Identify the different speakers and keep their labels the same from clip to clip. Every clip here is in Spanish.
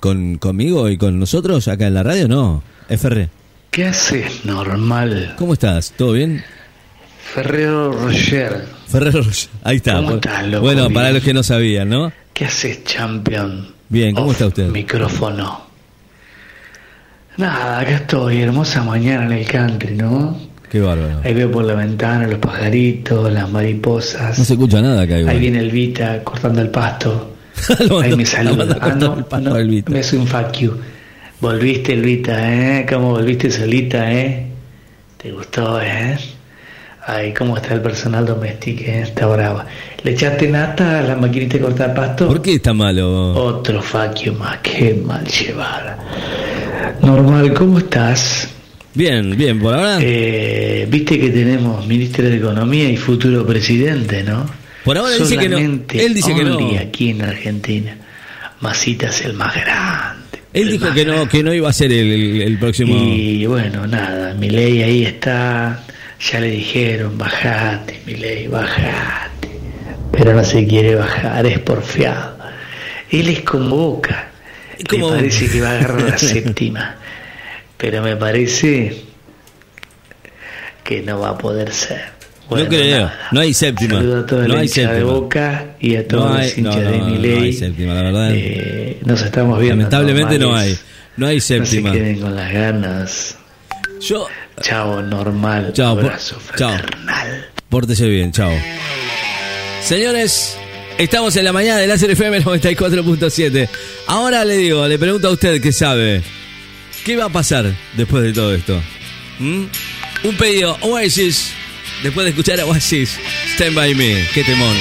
Speaker 1: con, conmigo y con nosotros acá en la radio, no. FR.
Speaker 2: ¿Qué haces, normal?
Speaker 1: ¿Cómo estás? ¿Todo bien?
Speaker 2: Ferrero Roger.
Speaker 1: Ferrero Roger. Ahí está.
Speaker 2: ¿Cómo estás, loco?
Speaker 1: Bueno, para los que no sabían, ¿no?
Speaker 2: ¿Qué haces, champion?
Speaker 1: Bien, ¿cómo
Speaker 2: Off
Speaker 1: está usted?
Speaker 2: Micrófono. Nada, acá estoy, hermosa mañana en el country, ¿no?
Speaker 1: Qué bárbaro.
Speaker 2: Ahí veo por la ventana los pajaritos, las mariposas.
Speaker 1: No se escucha nada acá igual.
Speaker 2: Ahí viene el Vita cortando el pasto.
Speaker 1: Lo
Speaker 2: Ahí
Speaker 1: mandó-
Speaker 2: me
Speaker 1: lo
Speaker 2: saluda. Ah, no, no, me hace un fuck you. Volviste, Elvita, ¿eh? ¿Cómo volviste solita, eh? ¿Te gustó, eh? Ay, ¿cómo está el personal doméstico? eh? Está brava. ¿Le echaste nata a la maquinita de cortar pasto?
Speaker 1: ¿Por qué está malo?
Speaker 2: Otro fuck you más, qué mal llevada. Normal, ¿cómo estás?
Speaker 1: Bien, bien, por ahora.
Speaker 2: Eh, Viste que tenemos ministro de Economía y futuro presidente, ¿no?
Speaker 1: Por ahora dice que no. Él dice que no.
Speaker 2: aquí en Argentina. Masita es el más grande.
Speaker 1: Él dijo que no, que no iba a ser el, el- el próximo.
Speaker 2: Y bueno, nada, mi ley ahí está. Ya le dijeron, bajate, mi ley, bajate. Pero no se quiere bajar, es porfiado. Él es como boca. Me parece que va a agarrar la séptima. Pero me parece que no va a poder ser. Bueno,
Speaker 1: no creo,
Speaker 2: nada.
Speaker 1: no hay séptima.
Speaker 2: Saludo a toda
Speaker 1: no
Speaker 2: la
Speaker 1: hay
Speaker 2: hinchada de
Speaker 1: séptima.
Speaker 2: Boca y a todos
Speaker 1: No hay-
Speaker 2: los hinchas
Speaker 1: no,
Speaker 2: de
Speaker 1: no,
Speaker 2: Milei.
Speaker 1: no hay séptima, la verdad.
Speaker 2: Eh, nos estamos viendo.
Speaker 1: Lamentablemente no hay. No hay séptima.
Speaker 2: No se queden con las ganas.
Speaker 1: Yo.
Speaker 2: Chao, normal.
Speaker 1: Chao,
Speaker 2: Abrazo
Speaker 1: chao.
Speaker 2: fraternal.
Speaker 1: Pórtese bien, chao. Señores, estamos en la mañana del Láser FM 94.7. Ahora le digo, le pregunto a usted qué sabe. ¿Qué va a pasar después de todo esto? ¿Mm? Un pedido, Oasis. Después de escuchar a Oasis, Stand By Me. Qué temón.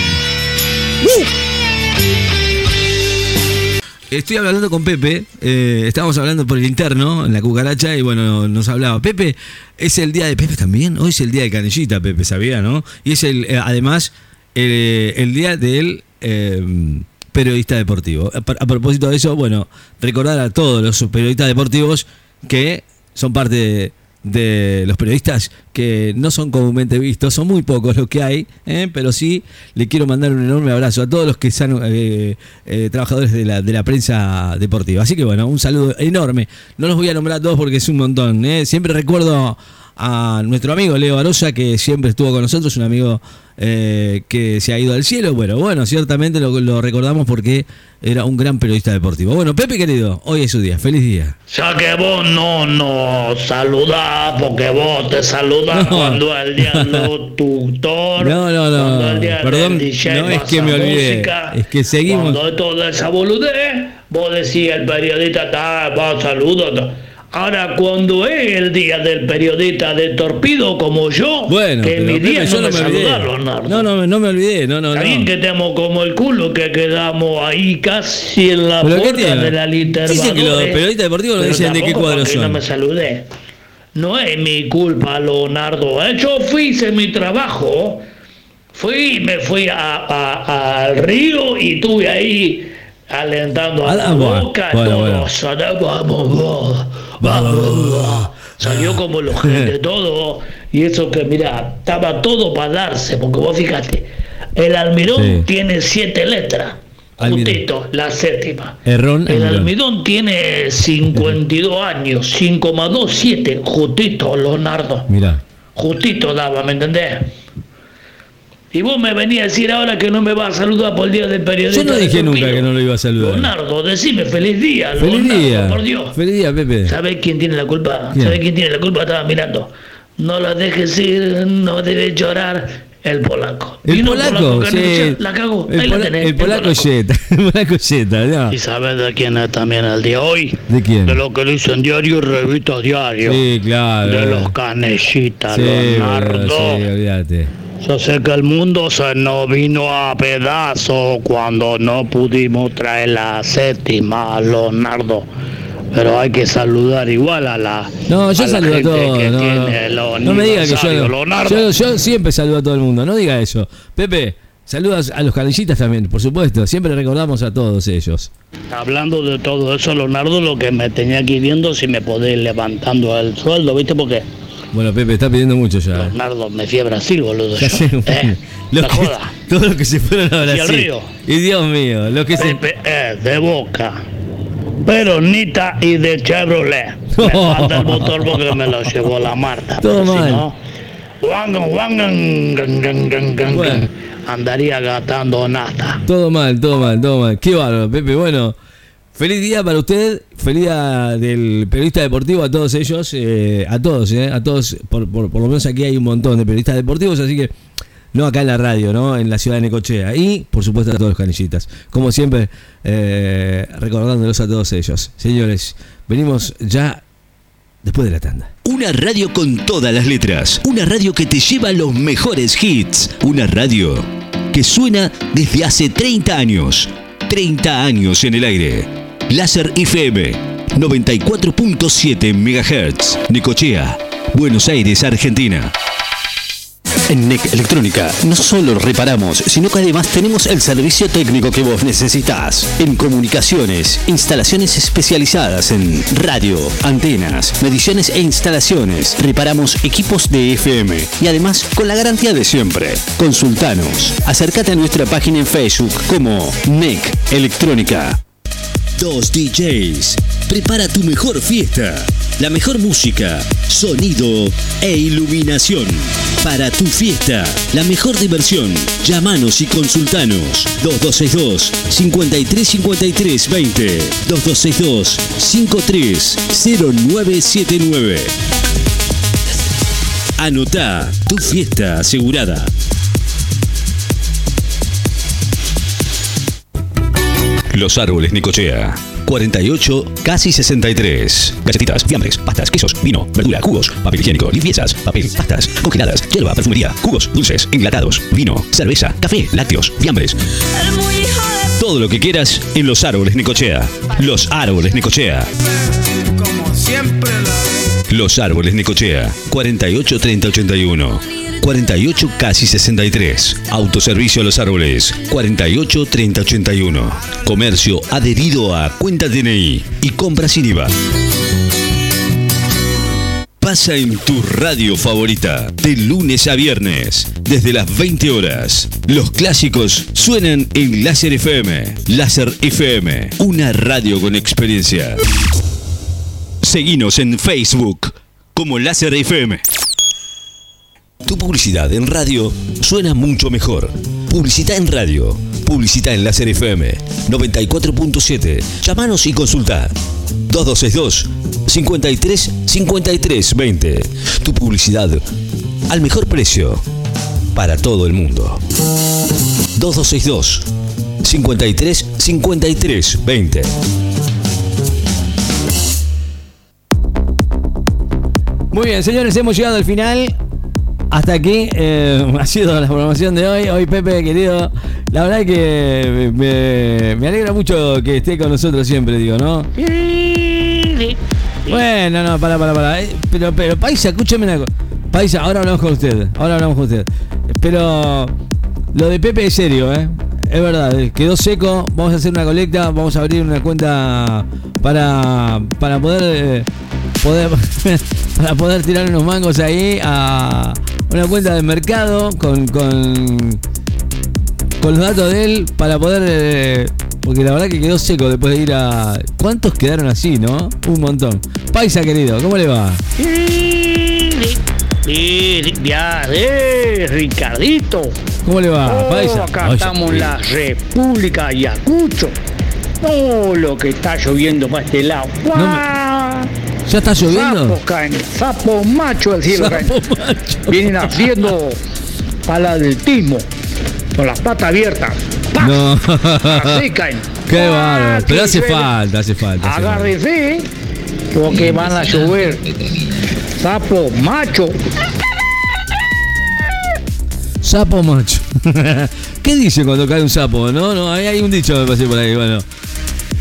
Speaker 1: Estoy hablando con Pepe, eh, estábamos hablando por el interno, en la cucaracha, y bueno, nos hablaba. Pepe, es el día de Pepe también, hoy es el día de Canillita, Pepe, ¿sabía, no? Y es el, eh, además, eh, el día del eh, periodista deportivo. A, propósito de eso, bueno, recordar a todos los periodistas deportivos que son parte de, los periodistas que no son comúnmente vistos, son muy pocos los que hay, ¿eh? pero sí le quiero mandar un enorme abrazo a todos los que son eh, eh, trabajadores de la, de la prensa deportiva. Así que bueno, un saludo enorme. No los voy a nombrar a todos porque es un montón. Siempre recuerdo a nuestro amigo Leo Arosa, que siempre estuvo con nosotros, un amigo eh, que se ha ido al cielo. Bueno, bueno, ciertamente lo, lo recordamos porque era un gran periodista deportivo. Bueno, Pepe querido, hoy es su día. Feliz día.
Speaker 3: Ya que vos no nos saludás, porque vos te saludás
Speaker 1: No.
Speaker 3: cuando el diablo tutor.
Speaker 1: No, no, no.
Speaker 3: Cuando el día
Speaker 1: Perdón, no es que me olvidé,
Speaker 3: música,
Speaker 1: es que seguimos-
Speaker 3: Cuando toda esa boludez, vos decís el periodista está, va, saludo. Ahora, cuando es el día del periodista de torpido como yo,
Speaker 1: Bueno,
Speaker 3: que mi día no
Speaker 1: no
Speaker 3: me saludás, Leonardo.
Speaker 1: No, no, no me olvidé. No, no, no.
Speaker 3: Alguien que estemos como el culo que quedamos ahí casi en la
Speaker 1: ¿Pero qué
Speaker 3: puerta de la linterna.
Speaker 1: Dicen que los periodistas deportivos no dicen de qué cuadro son.
Speaker 3: No me saludé. No es mi culpa, Leonardo. ¿eh? Yo fui, hice mi trabajo. Fui, me fui a- a- al río y estuve ahí alentando a
Speaker 1: Ah,
Speaker 3: la boca.
Speaker 1: bueno, bueno.
Speaker 3: vamos, vamos. Salió como los gente todo. Y eso que, mira, estaba todo para darse. Porque vos fíjate, el almirón
Speaker 1: Sí.
Speaker 3: tiene siete letras. Justito, la séptima.
Speaker 1: Errón,
Speaker 3: El
Speaker 1: almirón.
Speaker 3: almidón tiene 52 años, 5 más 2, 7, justito, Leonardo.
Speaker 1: Mirá.
Speaker 3: Justito daba, ¿me entendés? Y vos me venís a decir ahora que no me vas a saludar por el día del periodista.
Speaker 1: Yo no dije nunca que no lo iba a saludar.
Speaker 3: Leonardo, decime feliz día,
Speaker 1: Feliz
Speaker 3: Leonardo,
Speaker 1: día.
Speaker 3: por Dios.
Speaker 1: Feliz día, Pepe.
Speaker 3: ¿Sabés quién tiene la culpa?
Speaker 1: ¿Quién?
Speaker 3: ¿Sabés quién tiene la culpa? Estaba mirando. No la dejes ir, no debes llorar. El polaco.
Speaker 1: El
Speaker 3: Vino
Speaker 1: polaco,
Speaker 3: que
Speaker 1: sí.
Speaker 3: La cagó.
Speaker 1: El,
Speaker 3: Ahí la
Speaker 1: pola-
Speaker 3: tenés,
Speaker 1: el polaco
Speaker 3: polaco.
Speaker 1: Jetta. El polaco Jetta, no.
Speaker 3: ¿Y sabes de quién es también el día hoy?
Speaker 1: ¿De quién?
Speaker 3: De lo que dicen diario y revista diario.
Speaker 1: Sí, claro.
Speaker 3: De los canellitas,
Speaker 1: Sí,
Speaker 3: Leonardo.
Speaker 1: sí, olvídate.
Speaker 3: Yo sé que el mundo se nos vino a pedazos cuando no pudimos traer la séptima, Leonardo. Pero hay que saludar igual a la.
Speaker 1: No, yo
Speaker 3: a
Speaker 1: saludo a
Speaker 3: gente
Speaker 1: todos. No,
Speaker 3: los
Speaker 1: no me diga que yo, no. Yo. Yo siempre saludo a todo el mundo, no diga eso. Pepe, saludas a los canillitas también, por supuesto. Siempre recordamos a todos ellos.
Speaker 3: Hablando de todo eso, Leonardo, lo que me tenía ir viendo si me podés ir levantando el sueldo, ¿viste? Porque
Speaker 1: Bueno, Pepe, está pidiendo mucho ya.
Speaker 3: Leonardo me fui a Brasil, boludo.
Speaker 1: Ya sé,
Speaker 3: Eh,
Speaker 1: los que- todos los que se fueron a
Speaker 3: Y
Speaker 1: Brasil.
Speaker 3: río.
Speaker 1: Y Dios mío, los que se.
Speaker 3: Pepe, eh, de boca. peronita y de Chevrolet. Me falta el motor porque me lo llevó la Marta.
Speaker 1: Todo
Speaker 3: si
Speaker 1: mal.
Speaker 3: no, wangan, wangan,
Speaker 1: Bueno.
Speaker 3: andaría gastando nata.
Speaker 1: Todo mal, todo mal, todo mal. Qué bárbaro, Pepe. Bueno, feliz día para usted. Feliz día del periodista deportivo a todos ellos. eh, a todos, eh, a todos. Por, lo menos aquí hay un montón de periodistas deportivos, así que. No acá en la radio, ¿no? En la ciudad de Necochea. Y, por supuesto, a todos los canillitas. Como siempre, eh, recordándolos a todos ellos. Señores, venimos ya después de la tanda.
Speaker 4: Una radio con todas las letras. Una radio que te lleva los mejores hits. Una radio que suena desde hace 30 años. 30 años en el aire. Láser FM 94.7 MHz. Necochea, Buenos Aires, Argentina. En NEC Electrónica no solo reparamos, sino que además tenemos el servicio técnico que vos necesitas. En comunicaciones, instalaciones especializadas en radio, antenas, mediciones e instalaciones. Reparamos equipos de FM y además con la garantía de siempre. Consultanos. Acércate a nuestra página en Facebook como NEC Electrónica. Dos DJs. Prepara tu mejor fiesta. La mejor música, sonido e iluminación. Para tu fiesta, la mejor diversión. Llámanos y consultanos. 2262 5353 20 2262 530979 Anotá tu fiesta asegurada. Los árboles Nicochea. 48, casi 63. Galletitas, fiambres, pastas, quesos, vino, verdura, jugos, papel higiénico, limpiezas, papel, pastas, congeladas, hierba, perfumería, jugos, dulces, enlatados, vino, cerveza, café, lácteos, fiambres. Todo lo que quieras en los árboles Nicochea. Los árboles Nicochea.
Speaker 5: Como siempre
Speaker 4: Los árboles Nicochea. 48 30 81. 48 casi 63. Autoservicio a los árboles. 48 30 81. Comercio adherido a cuenta DNI y compra sin IVA. Pasa en tu radio favorita, de lunes a viernes, desde las 20 horas. Los clásicos suenan en Láser FM. Láser FM, una radio con experiencia. Seguinos en Facebook como Láser FM. Tu publicidad en radio suena mucho mejor. Publicita en radio. Publicita en Láser FM 94.7. Llámanos y consulta. 2262 53 53 20. Tu publicidad al mejor precio para todo el mundo. 2262 53 53 20.
Speaker 1: Muy bien, señores, hemos llegado al final. Hasta aquí eh, ha sido la programación de hoy. Hoy, Pepe, querido, la verdad que me, me alegra mucho que esté con nosotros siempre, digo, ¿no? Bueno, no, para, para, para. Eh, Pero, pero, Paisa, escúcheme una cosa. Paisa, ahora hablamos con usted. Ahora hablamos con usted. Pero lo de Pepe es serio, ¿eh? Es verdad, eh, quedó seco. Vamos a hacer una colecta. Vamos a abrir una cuenta para, para poder, eh, poder para poder tirar unos mangos ahí a una cuenta de mercado con, con, con los datos de él para poder. eh, porque la verdad que quedó seco después de ir a. ¿Cuántos quedaron así, no? Un montón. Paisa querido, ¿cómo le va?
Speaker 3: Ya, Ricardito.
Speaker 1: ¿Cómo le va,
Speaker 3: Oh,
Speaker 1: Paisa?
Speaker 3: acá estamos en la República Ayacucho. No, lo que está lloviendo para este lado.
Speaker 1: ¿Ya está lloviendo?
Speaker 3: Sapos caen, sapos machos del cielo caen.
Speaker 1: Sapo macho.
Speaker 3: Vienen haciendo paladismo con las patas abiertas. ¡Pah!
Speaker 1: No.
Speaker 3: Así caen.
Speaker 1: Qué
Speaker 3: ¡Ah,
Speaker 1: bárbaro. Pero hace falta, hace falta. hace falta.
Speaker 3: Agárrese, porque van a llover. Sapo macho.
Speaker 1: Sapo macho. ¿Qué dice cuando cae un sapo? No, no, hay un dicho me pasé por ahí. Bueno.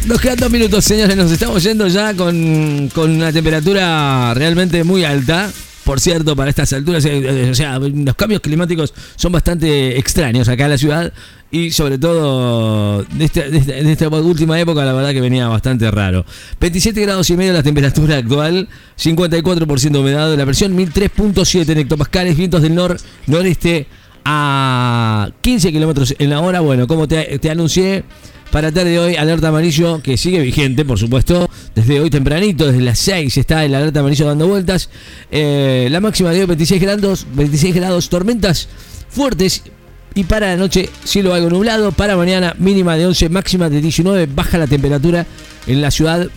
Speaker 1: Nos quedan dos minutos, señores. Nos estamos yendo ya con, con una temperatura realmente muy alta. Por cierto, para estas alturas, eh, eh, o sea, los cambios climáticos son bastante extraños acá en la ciudad. Y sobre todo, de esta, de de última época, la verdad que venía bastante raro. 27 grados y medio la temperatura actual, 54% de humedad, la presión 1003.7 en hectopascales, vientos del nor noreste a 15 kilómetros en la hora. Bueno, como te, te anuncié, para tarde de hoy, alerta amarillo que sigue vigente, por supuesto. Desde hoy tempranito, desde las 6 está el alerta amarillo dando vueltas. Eh, la máxima de hoy 26 grados, 26 grados, tormentas fuertes. Y para la noche, cielo algo nublado. Para mañana, mínima de 11, máxima de 19. Baja la temperatura en la ciudad.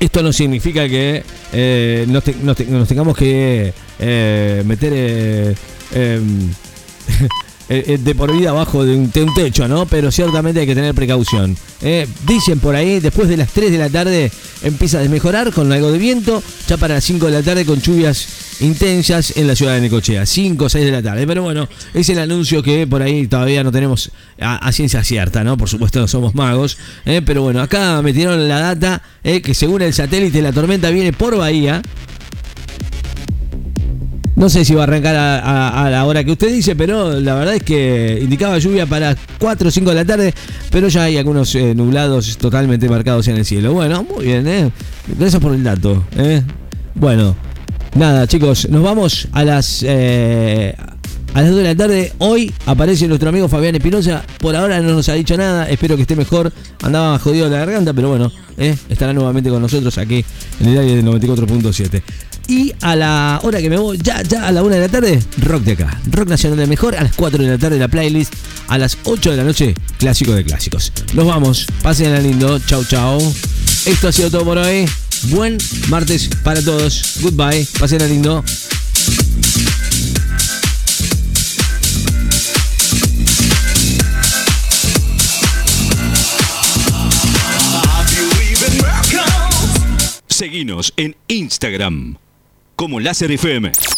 Speaker 1: Esto no significa que eh, nos, te- nos te- nos tengamos que eh, meter eh, eh, de por vida abajo de un, techo, ¿no? Pero ciertamente hay que tener precaución. Eh, dicen por ahí, después de las 3 de la tarde empieza a desmejorar con algo de viento, ya para las 5 de la tarde con lluvias intensas en la ciudad de Necochea, 5 o 6 de la tarde. Pero bueno, es el anuncio que por ahí todavía no tenemos a, ciencia cierta, ¿no? Por supuesto no somos magos, pero bueno, acá metieron la data que según el satélite la tormenta viene por Bahía, no sé si va a arrancar a, la hora que usted dice, pero la verdad es que indicaba lluvia para 4 o 5 de la tarde, pero ya hay algunos eh, nublados totalmente marcados en el cielo. Bueno, muy bien, ¿eh? Gracias por el dato, ¿eh? Bueno, nada, chicos, nos vamos a las... eh, a las 2 de la tarde, hoy aparece nuestro amigo Fabián Espinosa. Por ahora no nos ha dicho nada, espero que esté mejor. Andaba jodido la garganta, pero bueno, ¿eh? estará nuevamente con nosotros aquí en el aire del 94.7. Y a la hora que me voy, ya, ya a la 1 de la tarde, rock de acá. Rock nacional de mejor. A las 4 de la tarde, la playlist. A las 8 de la noche, clásico de clásicos. Nos vamos, pasen lindo. Chau, chau. Esto ha sido todo por hoy. Buen martes para todos. Goodbye, pasen lindo.
Speaker 4: Seguinos en Instagram como Láser FM.